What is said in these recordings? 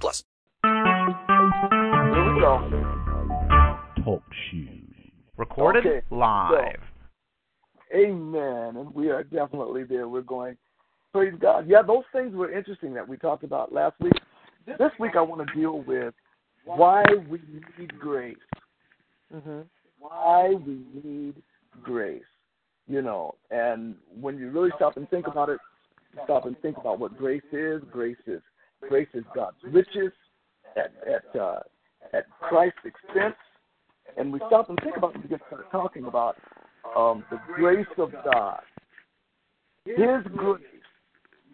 plus. Here we go. Talk shoes. Recorded Okay, live. Amen. And we are definitely there. We're going, praise God. Yeah, those things were interesting that we talked about last week. This week I want to deal with why we need grace. Mm-hmm. Why we need grace. You know, and when you really stop and think about it, stop and think about what grace is. Grace is grace is God's riches at at uh, at Christ's expense. And we stop and think about it, we get talking about um, the grace of God, His grace.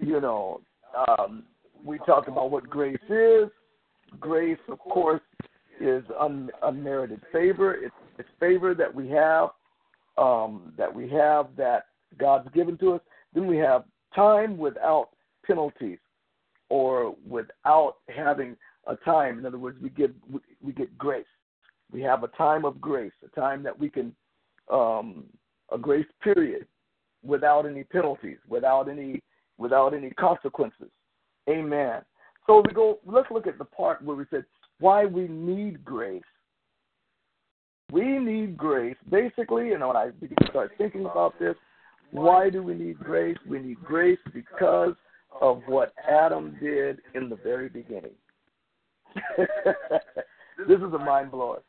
You know, um, we talk about what grace is. Grace, of course, is un- unmerited favor. It's, it's favor that we have, um, that we have that God's given to us. Then we have time without penalties, or without having a time. In other words, we get we, get grace. We have a time of grace, a time that we can um, a grace period without any penalties, without any without any consequences. Amen. So we go. Let's look at the part where we said why we need grace. We need grace. Basically, And when I begin to start thinking about this, why do we need grace? We need grace because of what Adam did in the very beginning. this is a mind blower.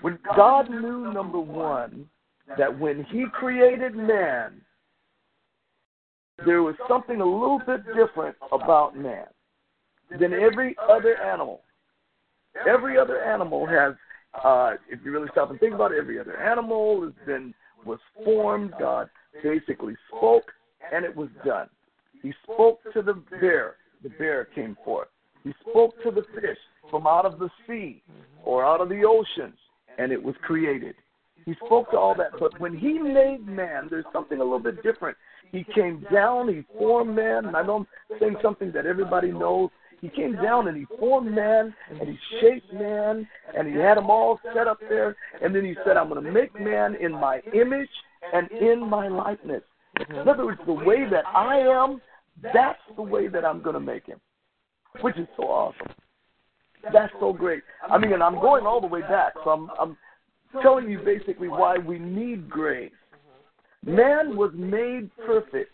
When God knew, number one, that when He created man, there was something a little bit different about man than every other animal. Every other animal has, uh, if you really stop and think about it, every other animal has been was formed. God basically spoke, and it was done. He spoke to the bear. The bear came forth. He spoke to the fish from out of the sea or out of the oceans, and it was created. He spoke to all that. But when he made man, there's something a little bit different. He came down, he formed man, and I know I'm saying something that everybody knows. He came down and he formed man and he shaped man and he had them all set up there. And then he said, I'm going to make man in my image and in my likeness. In other words, the way that I am, that's the way that I'm going to make him, which is so awesome. That's so great. I mean, and I'm going all the way back, so I'm, I'm telling you basically why we need grace. Man was made perfect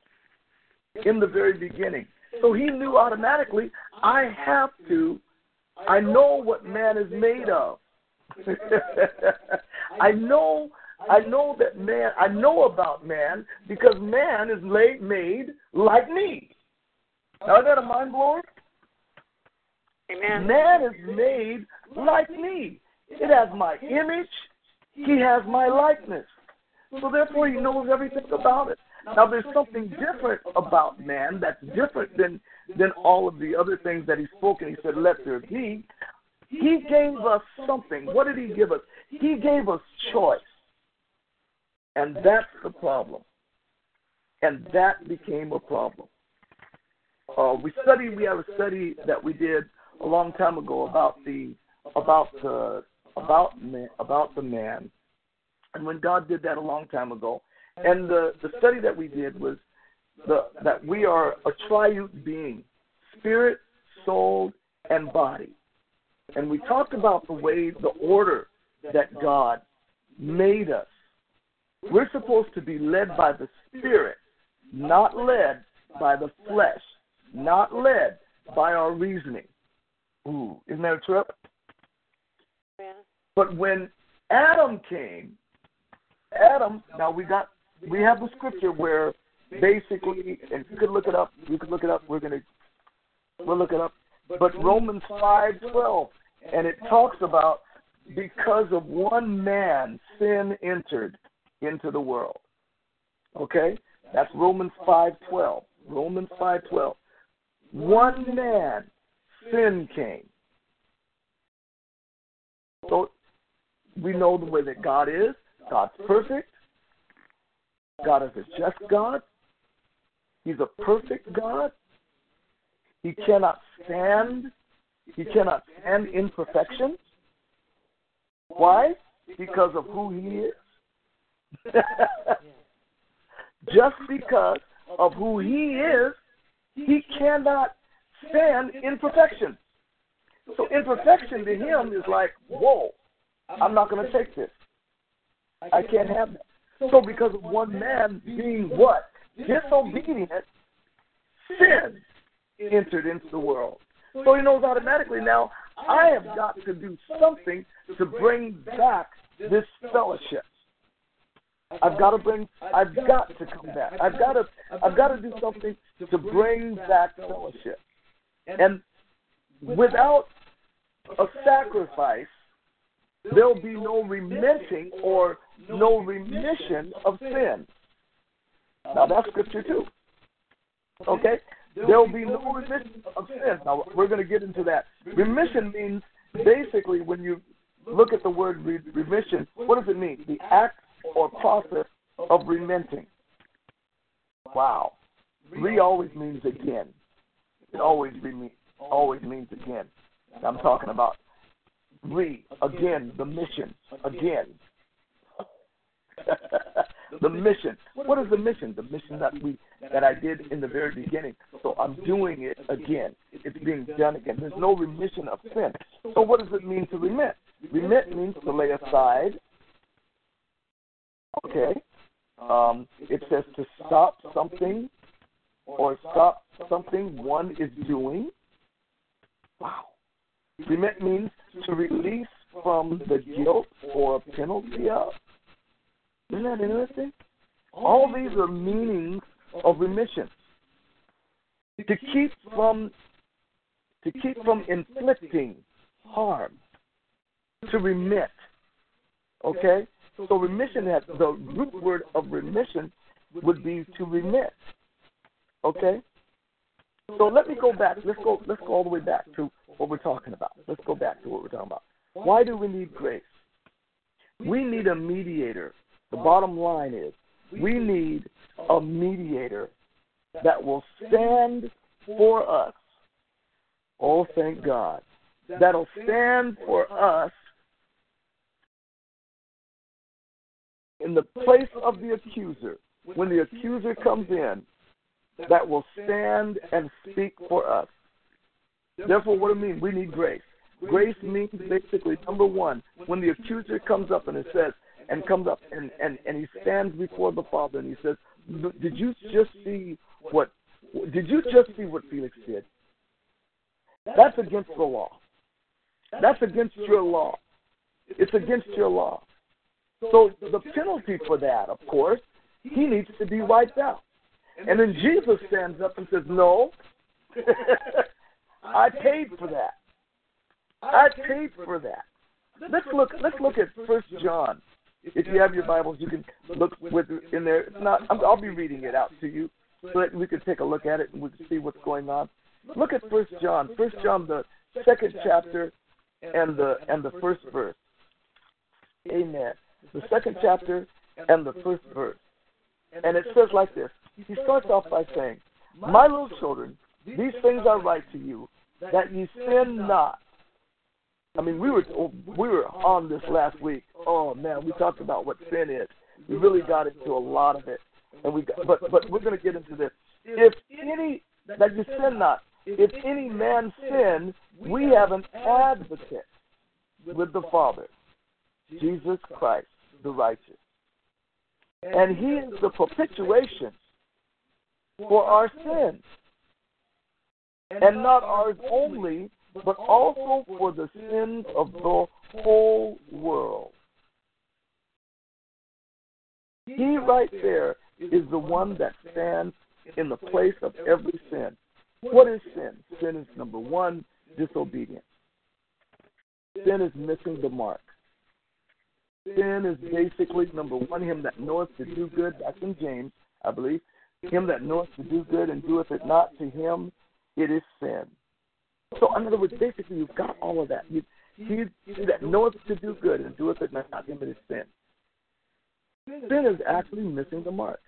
in the very beginning. So he knew automatically, I have to, I know what man is made of. I know I know that man I know about man because man is laid, made like me. Now is that a mind blower? Amen. Man is made like me. It has my image. He has my likeness. So therefore he knows everything about it. Now there's something different about man that's different than than all of the other things that he spoke and he said, Let there be. He gave us something. What did he give us? He gave us choice. And that's the problem. And that became a problem. Uh, we studied. We have a study that we did a long time ago about the about the about man, about the man, and when God did that a long time ago, and the the study that we did was the that we are a triune being, spirit, soul, and body, and we talked about the way the order that God made us. We're supposed to be led by the spirit, not led by the flesh, not led by our reasoning. Ooh, isn't that a trip? Yeah. But when Adam came, Adam, now we got we have the scripture where basically, and you could look it up. You could look it up. We're gonna we'll look it up. But Romans five twelve, and it talks about because of one man sin entered into the world. Okay, that's Romans five twelve. Romans five twelve. One man sin came. So we know the way that God is. God's perfect. God is a just God. He's a perfect God. He cannot stand. He cannot stand imperfection. Why? Because of who he is. Just because of who he is, he cannot stand imperfection. So imperfection to him is like, whoa, I'm not going to take this. I can't have that. So because of one man being what? Disobedient, sin entered into the world. So he knows automatically now, I have got to do something to bring back this fellowship. I've got to bring. I've got to come back. I've got to. I've got to do something to bring back fellowship. And without a sacrifice, there'll be no remitting or no remission of sin. Now that's scripture too. Okay? There'll be no remission of sin. Now we're going to get into that. Remission means basically when you look at the word remission, what does it mean? The act or process of remitting. Wow. Re always means again. It always re- always means again. I'm talking about re again, the mission again. the mission. What is the mission? The mission that we that I did in the very beginning. So I'm doing it again. It's being done again. There's no remission of sin. So what does it mean to remit? Remit means to lay aside. Okay. Um, it says to stop something or stop something one is doing. Wow. Remit means to release from the guilt or penalty of. Isn't that interesting? All these are meanings of remission. To keep from to keep from inflicting harm. To remit. Okay? So remission has the root word of remission would be to remit. Okay? So let me go back. Let's go let's go all the way back to what we're talking about. Let's go back to what we're talking about. Why do we need grace? We need a mediator. The bottom line is we need a mediator that will stand for us. Oh, thank God. That'll stand for us in the place of the accuser. When the accuser comes in, that will stand and speak for us. Therefore, what do I mean? We need grace. Grace means basically number one, when the accuser comes up and it says, and comes up and, and, and he stands before the Father and he says, Did you just see what did you just see what Felix did? That's against the law. That's against your law. It's against your law. So the penalty for that, of course, he needs to be wiped out. And then Jesus stands up and says, No, I paid for that. I paid for that. Let's look. Let's look at First John. If you have your Bibles, you can look with in there. It's not. I'll be reading it out to you so that we can take a look at it and we can see what's going on. Look at First John. First John, the second chapter, and the and the first verse. Amen. The second chapter and the first verse. And it says like this. He starts off by saying, My little children, these things I write to you, that ye sin not. I mean, we were we were on this last week. Oh man, we talked about what sin is. We really got into a lot of it, and we got, but but we're going to get into this. If any that you sin not, if any man sin, we have an advocate with the Father, Jesus Christ, the righteous, and He is the propitiation for our sins, and not ours only, but also for the sins of the whole world. He right there is the one that stands in the place of every sin. What is sin? Sin is number one, disobedience. Sin is missing the mark. Sin is basically number one, him that knoweth to do good. That's in James, I believe. Him that knoweth to do good and doeth it not to him, it is sin. So in other words, basically you've got all of that. You he, he that knoweth to do good and doeth it not, to him it is sin. Sin is actually missing the mark.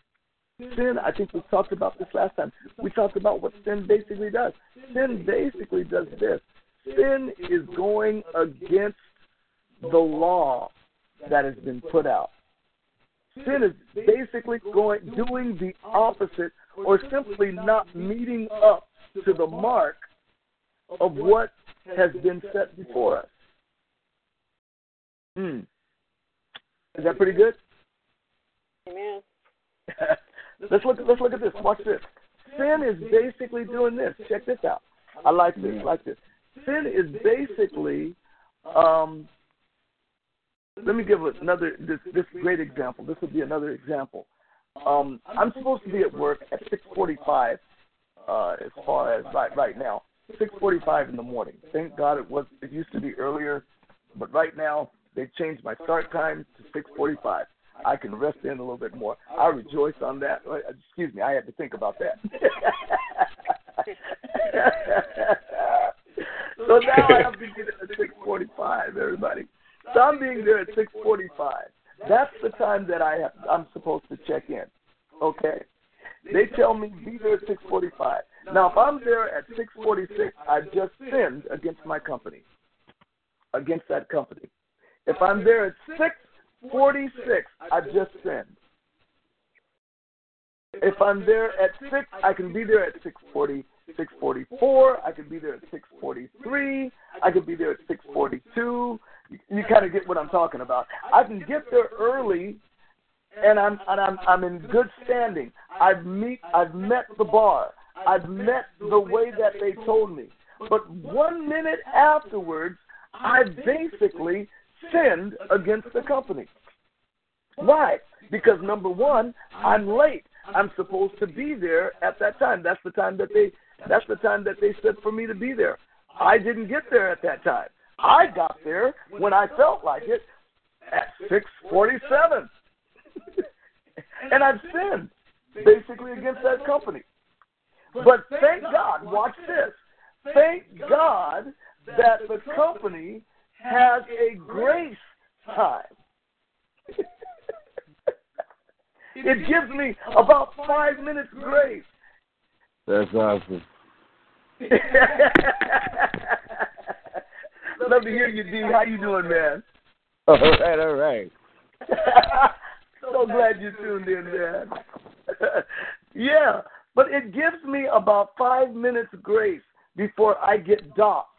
Sin, I think we talked about this last time. We talked about what sin basically does. Sin basically does this. Sin is going against the law that has been put out. Sin is basically going doing the opposite or simply not meeting up to the mark of what has been set before us. Hmm. Is that pretty good? Amen. let's look. Let's look at this. Watch this. Sin is basically doing this. Check this out. I like this. I like this. Sin is basically. Um, let me give another this this great example. This would be another example. Um, I'm supposed to be at work at 6:45, uh, as far as right right now. 6:45 in the morning. Thank God it was. It used to be earlier, but right now they changed my start time to 6:45. I can rest in a little bit more. I rejoice on that. Excuse me, I had to think about that. so now I have to get at 6:45, everybody. So I'm being there at 6:45. That's the time that I have. I'm supposed to check in. Okay. They tell me be there at 6:45. Now, if I'm there at 6:46, I just sinned against my company, against that company. If I'm there at 6:46, I just sinned. If I'm there at six, I can be there at 6:40, 6:44. I can be there at 6:43. I can be there at 6:42. You, you kind of get what I'm talking about. I can get there early, and I'm and I'm I'm in good standing. I've meet I've met the bar. I've met the way that they told me. But one minute afterwards, I basically sinned against the company. Why? Because number one, I'm late. I'm supposed to be there at that time. That's the time that they that's the time that they said for me to be there. I didn't get there at that time. I got there when I felt like it at 6:47. and I've sinned basically against that company. But thank God, watch this. Thank God that the company has a grace time. it gives me about five minutes grace. That's awesome. Love to hear you, D. How you doing, man? All right, all right. so glad you tuned in, man. yeah, but it gives me about five minutes grace before I get docked.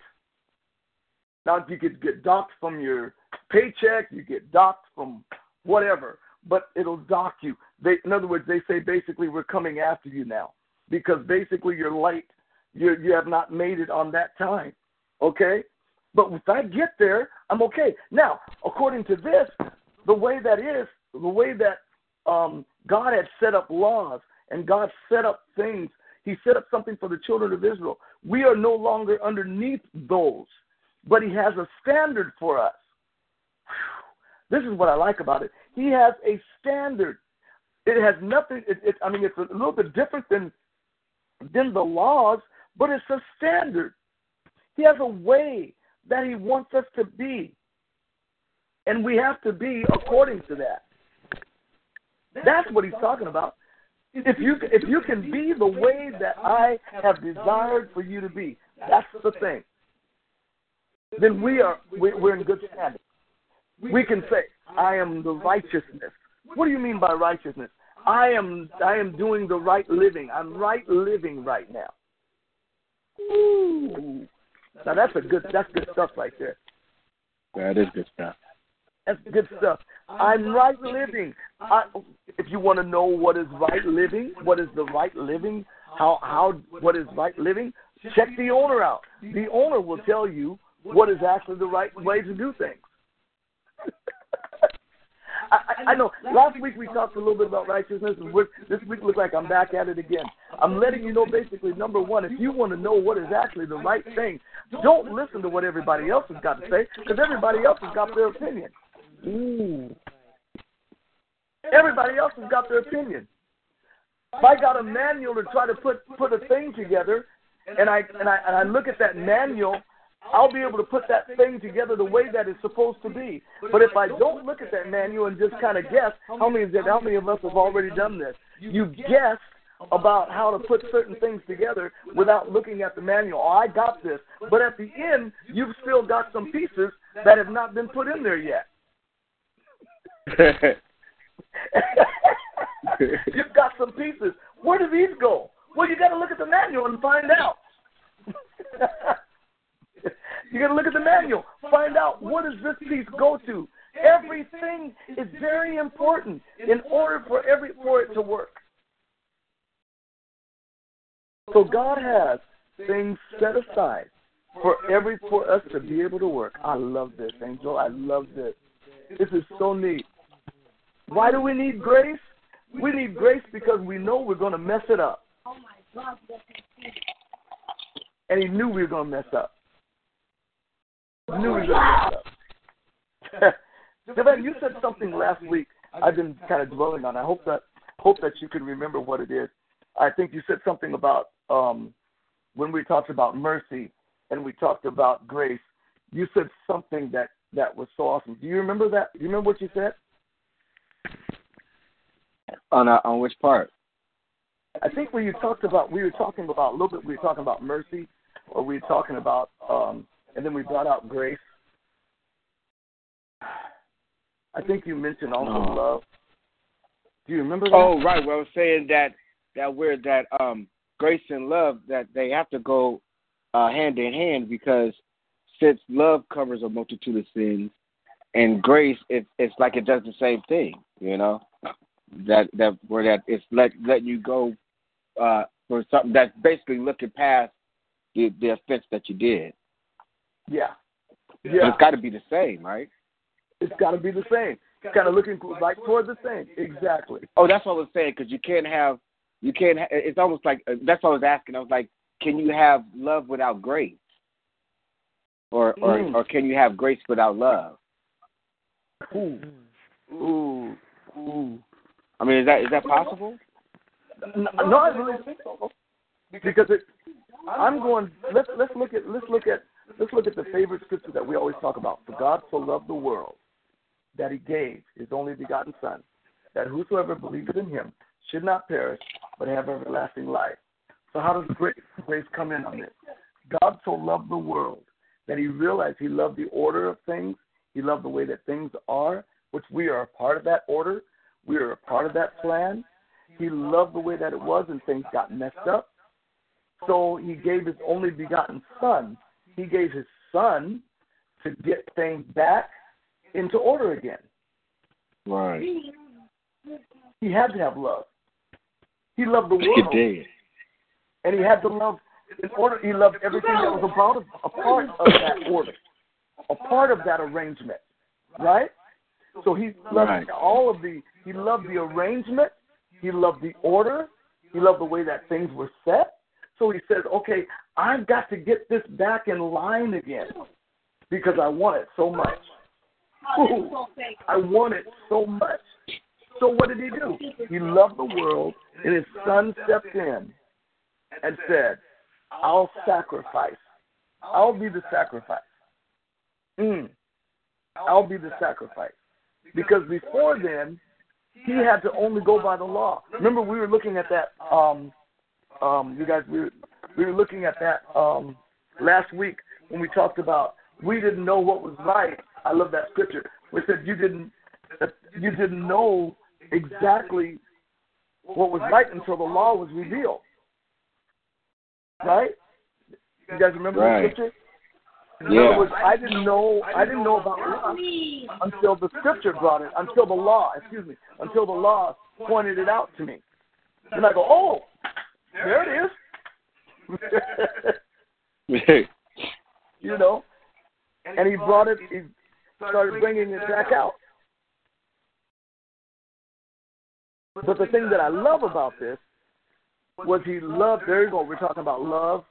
Now, you could get docked from your paycheck, you get docked from whatever, but it'll dock you. They, in other words, they say basically we're coming after you now because basically you're late. You you have not made it on that time. Okay, but if I get there, I'm okay. Now, according to this, the way that is, the way that um, God had set up laws and God set up things, He set up something for the children of Israel. We are no longer underneath those, but He has a standard for us. This is what I like about it. He has a standard. It has nothing. It, it, I mean, it's a little bit different than than the laws, but it's a standard. He has a way that He wants us to be, and we have to be according to that. That's what He's talking about. If you if you can be the way that I have desired for you to be, that's the thing. Then we are we're in good standing. We can say, "I am the righteousness." What do you mean by righteousness? I am I am doing the right living. I'm right living right now. Ooh. Now that's a good that's good stuff right there. That is good stuff. That's good stuff. I'm right living. I, if you want to know what is right living, what is the right living, how how what is right living, check the owner out. The owner will tell you what is actually the right way to do things. I, I know. Last week we talked a little bit about righteousness, and this week looks like I'm back at it again. I'm letting you know basically, number one, if you want to know what is actually the right thing, don't listen to what everybody else has got to say, because everybody else has got their opinion. Ooh. Everybody else has got their opinion. If I got a manual to try to put put a thing together, and I and I and I look at that manual, I'll be able to put that thing together the way that it's supposed to be. But if I don't look at that manual and just kind of guess, how many how many of us have already done this? You guess about how to put certain things together without looking at the manual. Oh, I got this. But at the end, you've still got some pieces that have not been put in there yet. You've got some pieces. Where do these go? Well, you got to look at the manual and find out. you got to look at the manual, find out what does this piece go to. Everything is very important in order for every for it to work. So God has things set aside for every for us to be able to work. I love this, Angel. I love this. This is so neat. Why do we need grace? We need grace because we know we're going to mess it up. And he knew we were going to mess up. He knew we were going to mess up. Devin, you said something last week. I've been kind of dwelling on. I hope that hope that you can remember what it is. I think you said something about um, when we talked about mercy and we talked about grace. You said something that that was so awesome. Do you remember that? Do you remember what you said? On uh, on which part? I think when you talked about we were talking about a little bit. We were talking about mercy, or we were talking about, um, and then we brought out grace. I think you mentioned also No. love. Do you remember that? Oh, right. Well, I was saying that that we're that um grace and love that they have to go uh, hand in hand because since love covers a multitude of sins, and grace it's it's like it does the same thing. You know, that that where that it's let letting you go uh, for something that's basically looking past the the offense that you did. Yeah. So Yeah. It's got to be the same, right? It's got to be the same. It's kind of looking like toward the same. Exactly. Oh, that's what I was saying because you can't have you can't. Ha- it's almost like uh, that's what I was asking. I was like, can you have love without grace, or or Mm. or can you have grace without love? Ooh. Ooh. Ooh. I mean, is that is that possible? No, no, I really think so. Because it, I'm going. Let's let's look at let's look at let's look at the favorite scripture that we always talk about. For God so loved the world that He gave His only begotten Son, that whosoever believes in Him should not perish but have everlasting life. So how does grace grace come in on this? God so loved the world that He realized He loved the order of things. He loved the way that things are, which we are a part of that order. We are a part of that plan. He loved the way that it was, and things got messed up. So he gave his only begotten son. He gave his son to get things back into order again. Right. He had to have love. He loved the world. He did. and he had to love. In order, he loved everything that was about a part of that order, a part of that arrangement, right? So he loved Right. all of the. He loved the arrangement. He loved the order. He loved the way that things were set. So he says, "Okay, I've got to get this back in line again because I want it so much. Ooh, I want it so much." So what did he do? He loved the world, and his son stepped in and said, "I'll sacrifice. I'll be the sacrifice. Mm. I'll be the sacrifice." Because before then, he had to only go by the law. Remember, we were looking at that. Um, um, you guys, we were, we were looking at that um, last week when we talked about we didn't know what was right. I love that scripture. We said you didn't you didn't know exactly what was right until the law was revealed. Right? You guys remember Right. the scripture? In Yeah. other words, I didn't know I didn't know about lust until the scripture brought it, until the law, excuse me, until the law pointed it out to me. And I go, oh, there it is. you know, and he brought it. He started bringing it back out. But the thing that I love about this was he loved. There you go. We're talking about love,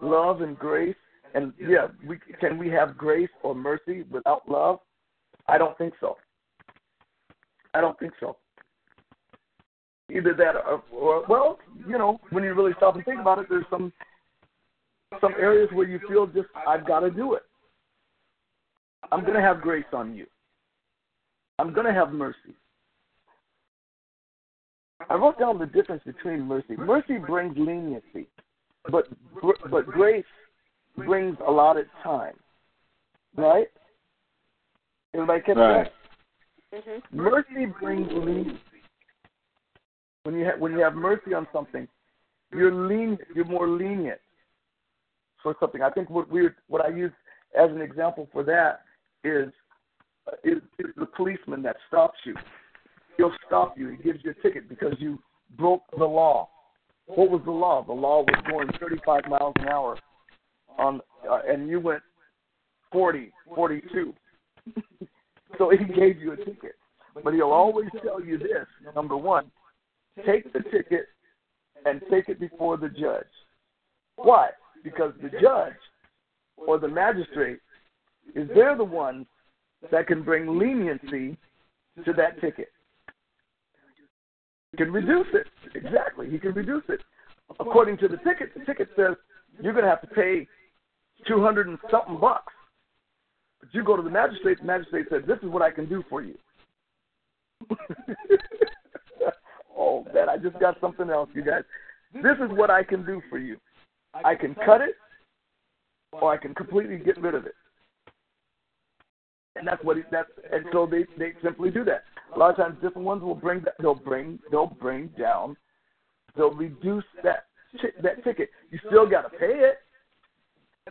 love and grace. And yeah, we can we have grace or mercy without love? I don't think so. I don't think so. Either that or, or well, you know, when you really stop and think about it, there's some some areas where you feel just I've got to do it. I'm going to have grace on you. I'm going to have mercy. I wrote down the difference between mercy. Mercy brings leniency, but but grace brings allotted time. Right? Everybody catch Right. that? Mhm. Mercy brings leniency. When you have when you have mercy on something, you're lenient. You're more lenient for something. I think what we what I use as an example for that is is, is the policeman that stops you. He'll stop you. He gives you a ticket because you broke the law. What was the law? The law was going 35 miles an hour on, uh, and you went 40, 42. so he gave you a ticket. But he'll always tell you this: number one, take the ticket and take it before the judge. Why? Because the judge or the magistrate is they're the ones that can bring leniency to that ticket. He can reduce it. Exactly. He can reduce it. According to the ticket, the ticket says you're going to have to pay 200 and something bucks. But you go to the magistrate, the magistrate says, This is what I can do for you. oh, man, I just got something else, you guys. This is what I can do for you. I can cut it, or I can completely get rid of it. And that's what he, that's and so they they simply do that. A lot of times, different ones will bring that they'll bring they'll bring down they'll reduce that that ticket. You still got to pay it.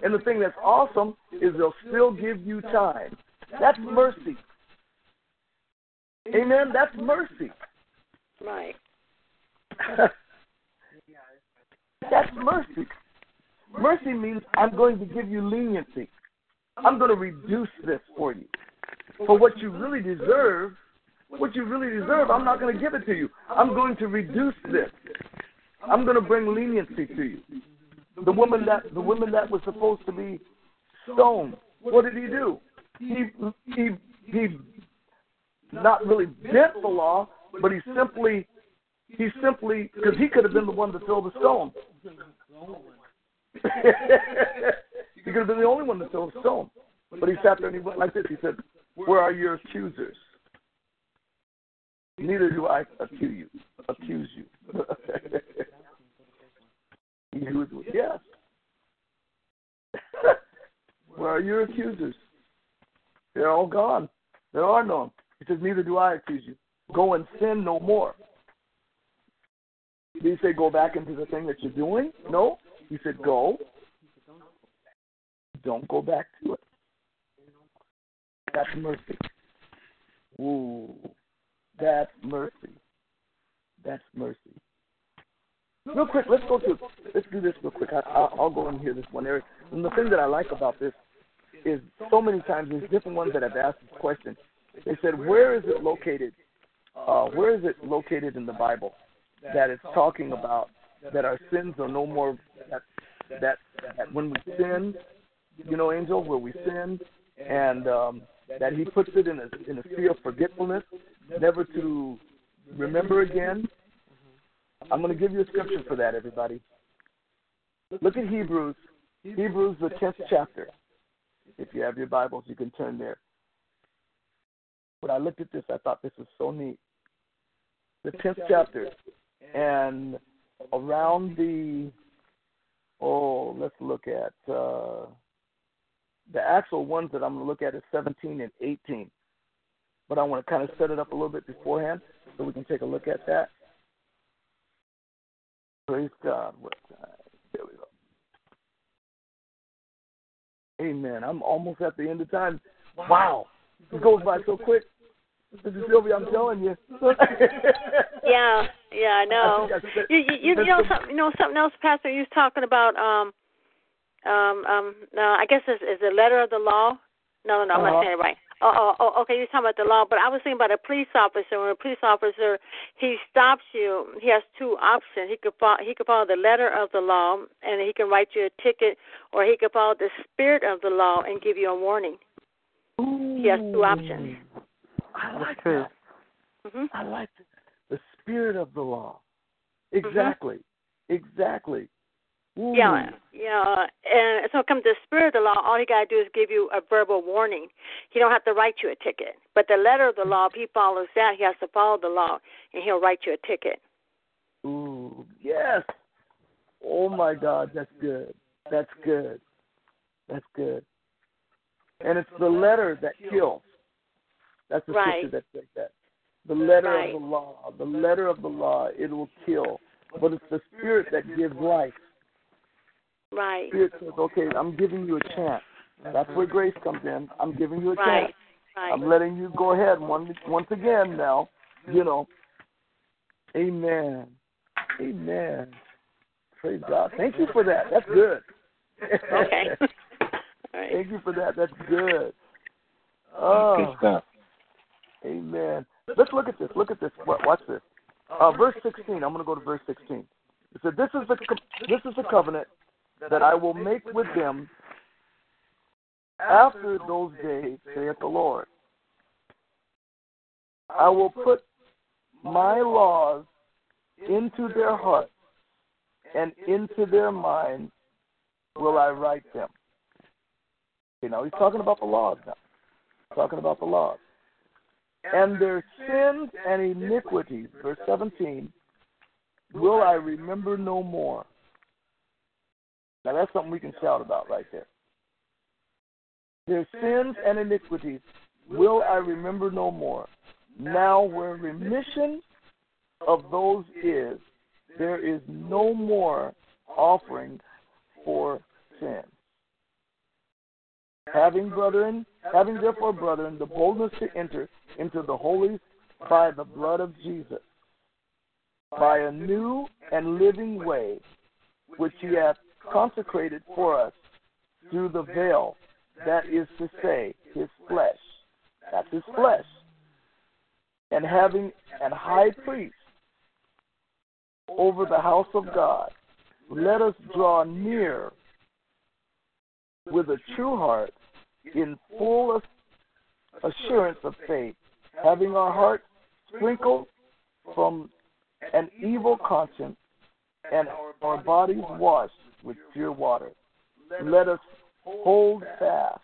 And the thing that's awesome is they'll still give you time. That's mercy. Amen. That's mercy. Right. That's mercy. Mercy means I'm going to give you leniency. I'm going to reduce this for you. For what you really deserve, what you really deserve, I'm not going to give it to you. I'm going to reduce this. I'm going to bring leniency to you. The woman that the woman that was supposed to be stoned, what did he do? He he he not really bent the law, but he simply he simply because he could have been the one to throw the stone. he could have been the only one to throw the stone. But he sat there and he went like this. He said, Where are your accusers? Neither do I accuse you. Accuse you. yes. Where are your accusers? They're all gone. There are none. He says, Neither do I accuse you. Go and sin no more. Did he say go back into the thing that you're doing? No. He said go. Don't go back to it. That's mercy. Ooh, that's mercy. That's mercy. Real quick, let's go to let's do this real quick. I, I'll, I'll go in here this one area. And the thing that I like about this is so many times there's different ones that have asked this question. They said, where is it located? Uh, where is it located in the Bible that it's talking about that our sins are no more that that, that when we sin, you know, Angel, where we sin, and um, that He puts it in a in a sphere of forgetfulness, never to remember again. I'm going to give you a scripture for that, everybody. Look at Hebrews, Hebrews the tenth chapter. If you have your Bibles, you can turn there. When I looked at this, I thought this was so neat. The tenth chapter, and around the oh, let's look at uh, the actual ones that I'm going to look at is 17 and 18. But I want to kind of set it up a little bit beforehand so we can take a look at that. Praise God. What time? There we go. Amen. I'm almost at the end of time. Wow. It goes by so quick. Sister Sylvia, I'm telling you. Yeah, yeah, I know. I I You, you, you, know something. You know something else, Pastor. You was talking about um, um, um. No, I guess it's is the letter of the law. No, no, no. I'm Uh-huh. not saying it right. Oh, oh, oh, okay. You're talking about the law, but I was thinking about a police officer. When a police officer he stops you, he has two options. He could follow, he could follow the letter of the law, and he can write you a ticket, or he could follow the spirit of the law and give you a warning. He has two options. I like true. that. hmm I like the, the spirit of the law. Exactly. Exactly. Ooh. Yeah, yeah. And so, come the spirit of the law, all he got to do is give you a verbal warning. He don't have to write you a ticket. But the letter of the law, if he follows that, he has to follow the law, and he'll write you a ticket. Ooh, yes. Oh my God, that's good. That's good. That's good. And it's the letter that kills. That's the Right. scripture that says that. The letter Right. of the law, the letter of the law, it will kill. But it's the spirit that gives life. Right. Spirit says, okay, I'm giving you a chance. That's where grace comes in. I'm giving you a Right. chance. Right. I'm letting you go ahead once once again now. You know. Amen. Amen. Praise God. Thank you for that. That's good. Okay. All right. Thank you for that. That's good. Oh, Good stuff. Amen. Let's look at this. Look at this. Wa- Watch this. Uh, verse 16. I'm going to go to verse 16. It said, "This is the co- this is the covenant that I will make with them after those days, saith the Lord. I will put my laws into their hearts, and into their minds will I write them." You know, he's talking about the laws now. Talking about the laws. And their sins and iniquities, verse 17, will I remember no more. Now that's something we can shout about right there. Their sins and iniquities will I remember no more. Now where remission of those is, there is no more offering for sin. Having brethren, having therefore brethren, the boldness to enter into the holy by the blood of Jesus, by a new and living way, which he hath consecrated for us through the veil, that is to say, his flesh. That's his flesh. And having an high priest over the house of God, let us draw near with a true heart in full assurance of faith, having our hearts sprinkled from an evil conscience and our bodies washed with pure water. Let us hold fast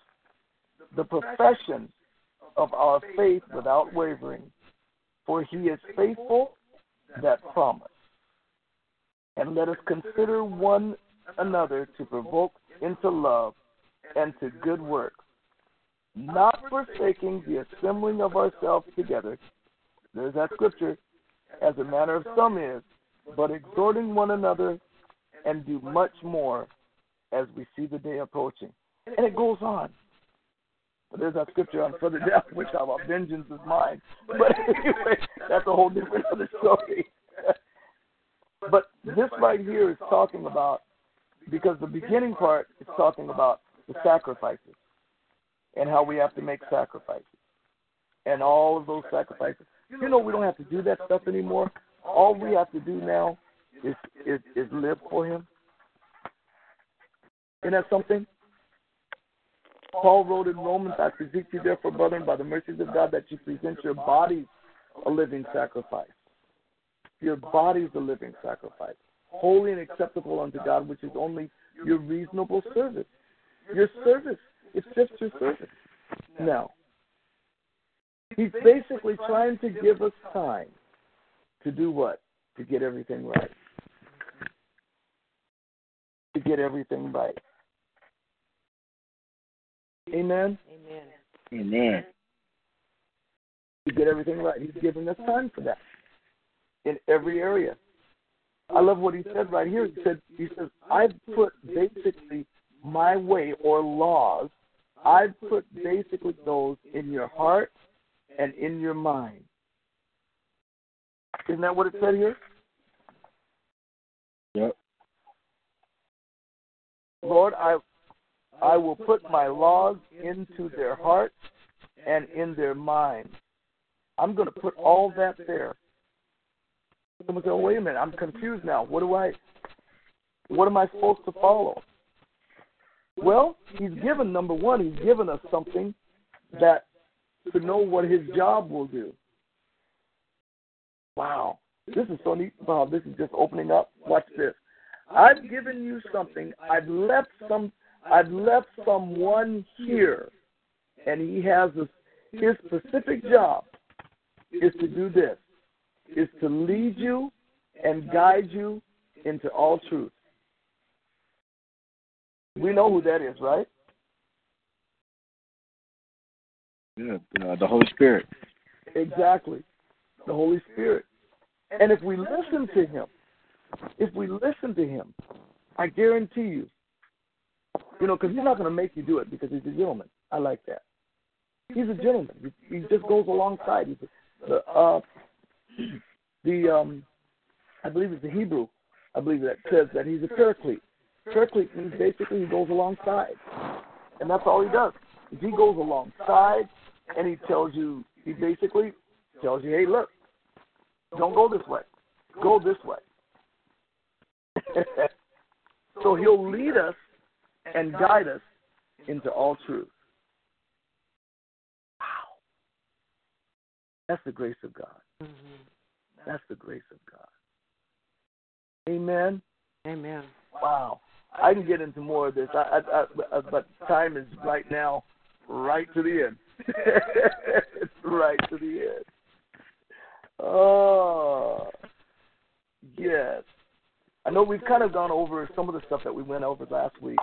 the profession of our faith without wavering, for he is faithful that promised. And let us consider one another to provoke into love and to good works, not forsaking the assembling of ourselves together. There's that scripture, as a matter of some is, but exhorting one another, and do much more as we see the day approaching. And it goes on. But there's that scripture on further down, which about vengeance is mine. But anyway, that's a whole different other story. but this right here is talking about, because the beginning part is talking about the sacrifices and how we have to make sacrifices. And all of those sacrifices. You know, we don't have to do that stuff anymore. All we have to do now is is, is live for Him. Isn't that something? Paul wrote in Romans, I beseech you therefore, brethren, by the mercies of God, that you present your bodies a living sacrifice. Your bodies a living sacrifice, holy and acceptable unto God, which is only your reasonable service. Your service. It's just your service. Now, he's basically trying to give us time to do what? To get everything right. To get everything right. Amen. Amen. Amen. To get everything right. He's giving us time for that. In every area. I love what he said right here. He said he says, I've put basically my way or laws, I've put basically those in your heart and in your mind. Isn't that what it said here? Yep. Lord, I I will put my laws into their hearts and in their minds. I'm going to put all that there. Someone say, oh, wait a minute, I'm confused now. What do I, what am I supposed to follow? Well, he's given, number one, he's given us something that to know what his job will do. Wow. This is so neat. Wow, this is just opening up. Watch this. I've given you something. I've left some. I've left someone here, and he has a, his specific job is to do this, is to lead you and guide you into all truth. We know who that is, right? Yeah, uh, the Holy Spirit. Exactly. The Holy Spirit. And if we listen to him, if we listen to him, I guarantee you, you know, because he's not going to make you do it because he's a gentleman. I like that. He's a gentleman. He, he just goes alongside. He's the uh, the um, I believe it's the Hebrew. I believe that says that he's a paraclete. Means basically he goes alongside, and that's all he does. He goes alongside and he tells you, he basically tells you, hey, look, don't go this way, go this way. so he'll lead us and guide us into all truth. Wow. That's the grace of God. Mm-hmm. That's the grace of God. Amen. Amen. Wow. I can get into more of this, I, I, I, but time is right now right to the end. it's right to the end. Oh, yes. I know we've kind of gone over some of the stuff that we went over last week,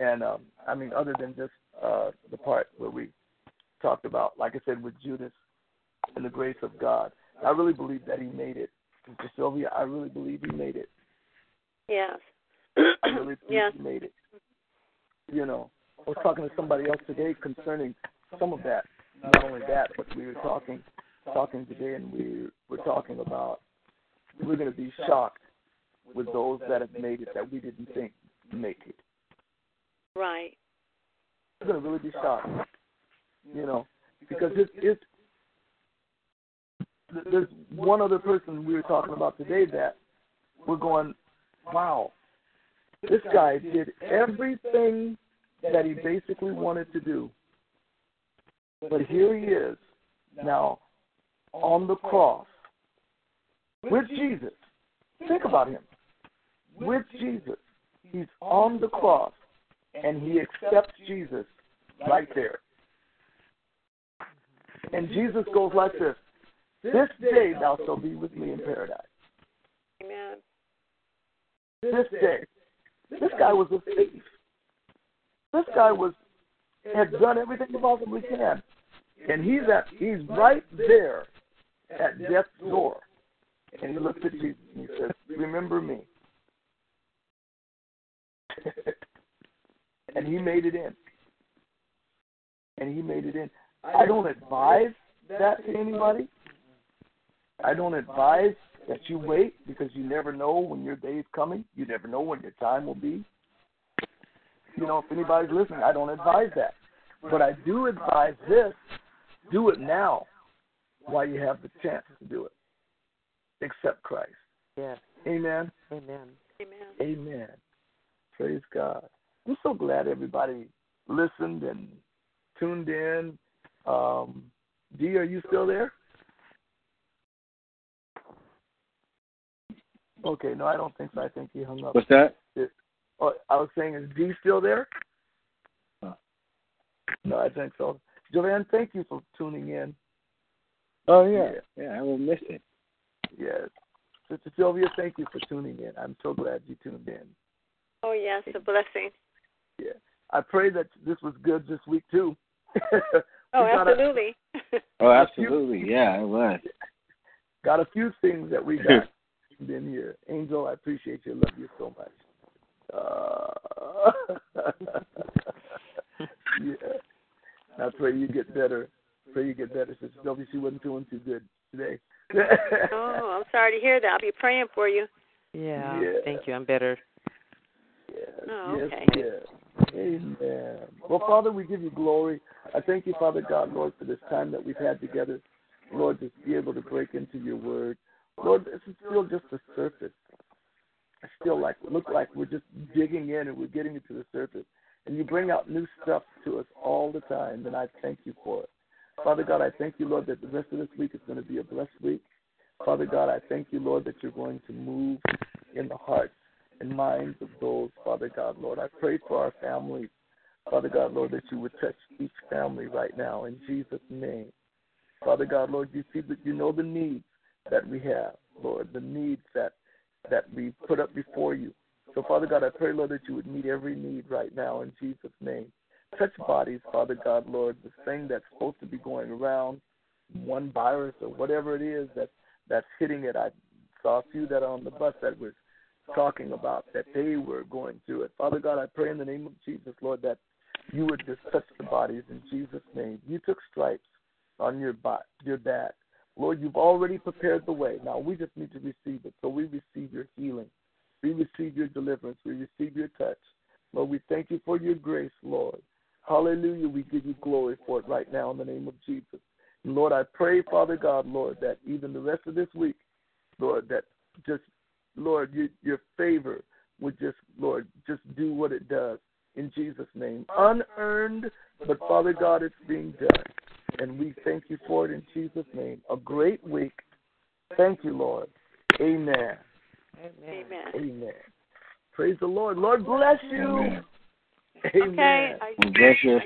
and um, I mean, other than just uh, the part where we talked about, like I said, with Judas and the grace of God. I really believe that he made it. Sylvia, I really believe he made it. Yes. I really he made it. You know, I was talking to somebody else today concerning some of that. Not only that, but we were talking talking today, and we were talking about we're going to be shocked with those that have made it that we didn't think make it. Right. We're going to really be shocked. You know, because it it there's one other person we were talking about today that we're going, wow, this guy did everything that he basically wanted to do. But here he is now on the cross with Jesus. Think about him. With Jesus. He's on the cross and he accepts Jesus right there. And Jesus goes like this This day thou shalt be with me in paradise. Amen. This day. This guy was a thief. This guy was had done everything he possibly can. And he's at he's right there at death's door. And he looks at Jesus and he says, Remember me. and he made it in. And he made it in. I don't advise that to anybody. I don't advise that you wait because you never know when your day is coming. You never know when your time will be. You know, if anybody's listening, I don't advise that. But I do advise this do it now while you have the chance to do it. Accept Christ. Yes. Amen. Amen. Amen. Amen. Praise God. I'm so glad everybody listened and tuned in. Um, Dee, are you still there? Okay, no, I don't think so. I think he hung up. What's that? Oh, I was saying, is Dee still there? Huh. No, I think so. Joanne, thank you for tuning in. Oh yeah, yeah. I will miss it. Yes. Sister Sylvia, thank you for tuning in. I'm so glad you tuned in. Oh yes, a blessing. Yeah. I pray that this was good this week too. Oh, We got a- absolutely. Oh, absolutely. Yeah, it was. got a few things that we got in here. Angel, I appreciate you. Love you so much. Uh, yeah. I pray you get better. Pray you get better. Sister Sylvia, she wasn't feeling too good today. oh, I'm sorry to hear that. I'll be praying for you. Yeah. Yeah. Thank you. I'm better. Yes, Oh, yes, okay. yes. Amen. Well, Father, we give you glory. I thank you, Father God, Lord, for this time that we've had together. Lord, just be able to break into your word. Lord, this is still just the surface. I still like look like we're just digging in and we're getting into the surface. And you bring out new stuff to us all the time, and I thank you for it. Father God, I thank you, Lord, that the rest of this week is going to be a blessed week. Father God, I thank you, Lord, that you're going to move in the hearts and minds of those, Father God, Lord. I pray for our families, Father God, Lord, that you would touch each family right now in Jesus' name. Father God, Lord, you see that you know the needs that we have, Lord, the needs that that we put up before you. So, Father God, I pray, Lord, that you would meet every need right now in Jesus' name. Touch bodies, Father God, Lord, the thing that's supposed to be going around, one virus or whatever it is that that's hitting it. I saw a few that are on the bus that was talking about that they were going through it. Father God, I pray in the name of Jesus, Lord, that you would just touch the bodies in Jesus' name. You took stripes on your your back. Lord, you've already prepared the way. Now we just need to receive it. So we receive your healing. We receive your deliverance. We receive your touch. Lord, we thank you for your grace, Lord. Hallelujah. We give you glory for it right now in the name of Jesus. And Lord, I pray, Father God, Lord, that even the rest of this week, Lord, that just, Lord, your, your favor would just, Lord, just do what it does in Jesus' name. Unearned, but Father God, it's being done. And we thank you for it in Jesus' name. A great week. Thank you, Lord. Amen. Amen. Amen. Praise the Lord. Lord bless you. Amen. Okay. I, Bless you.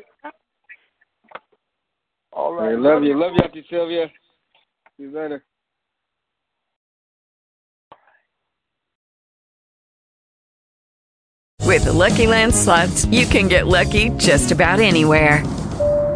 All I right. love you. Love you, Auntie Sylvia. See you later. With the Lucky Land slots, you can get lucky just about anywhere.